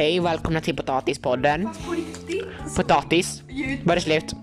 Hej, välkomna till Potatispodden. Potatis. Var det slut?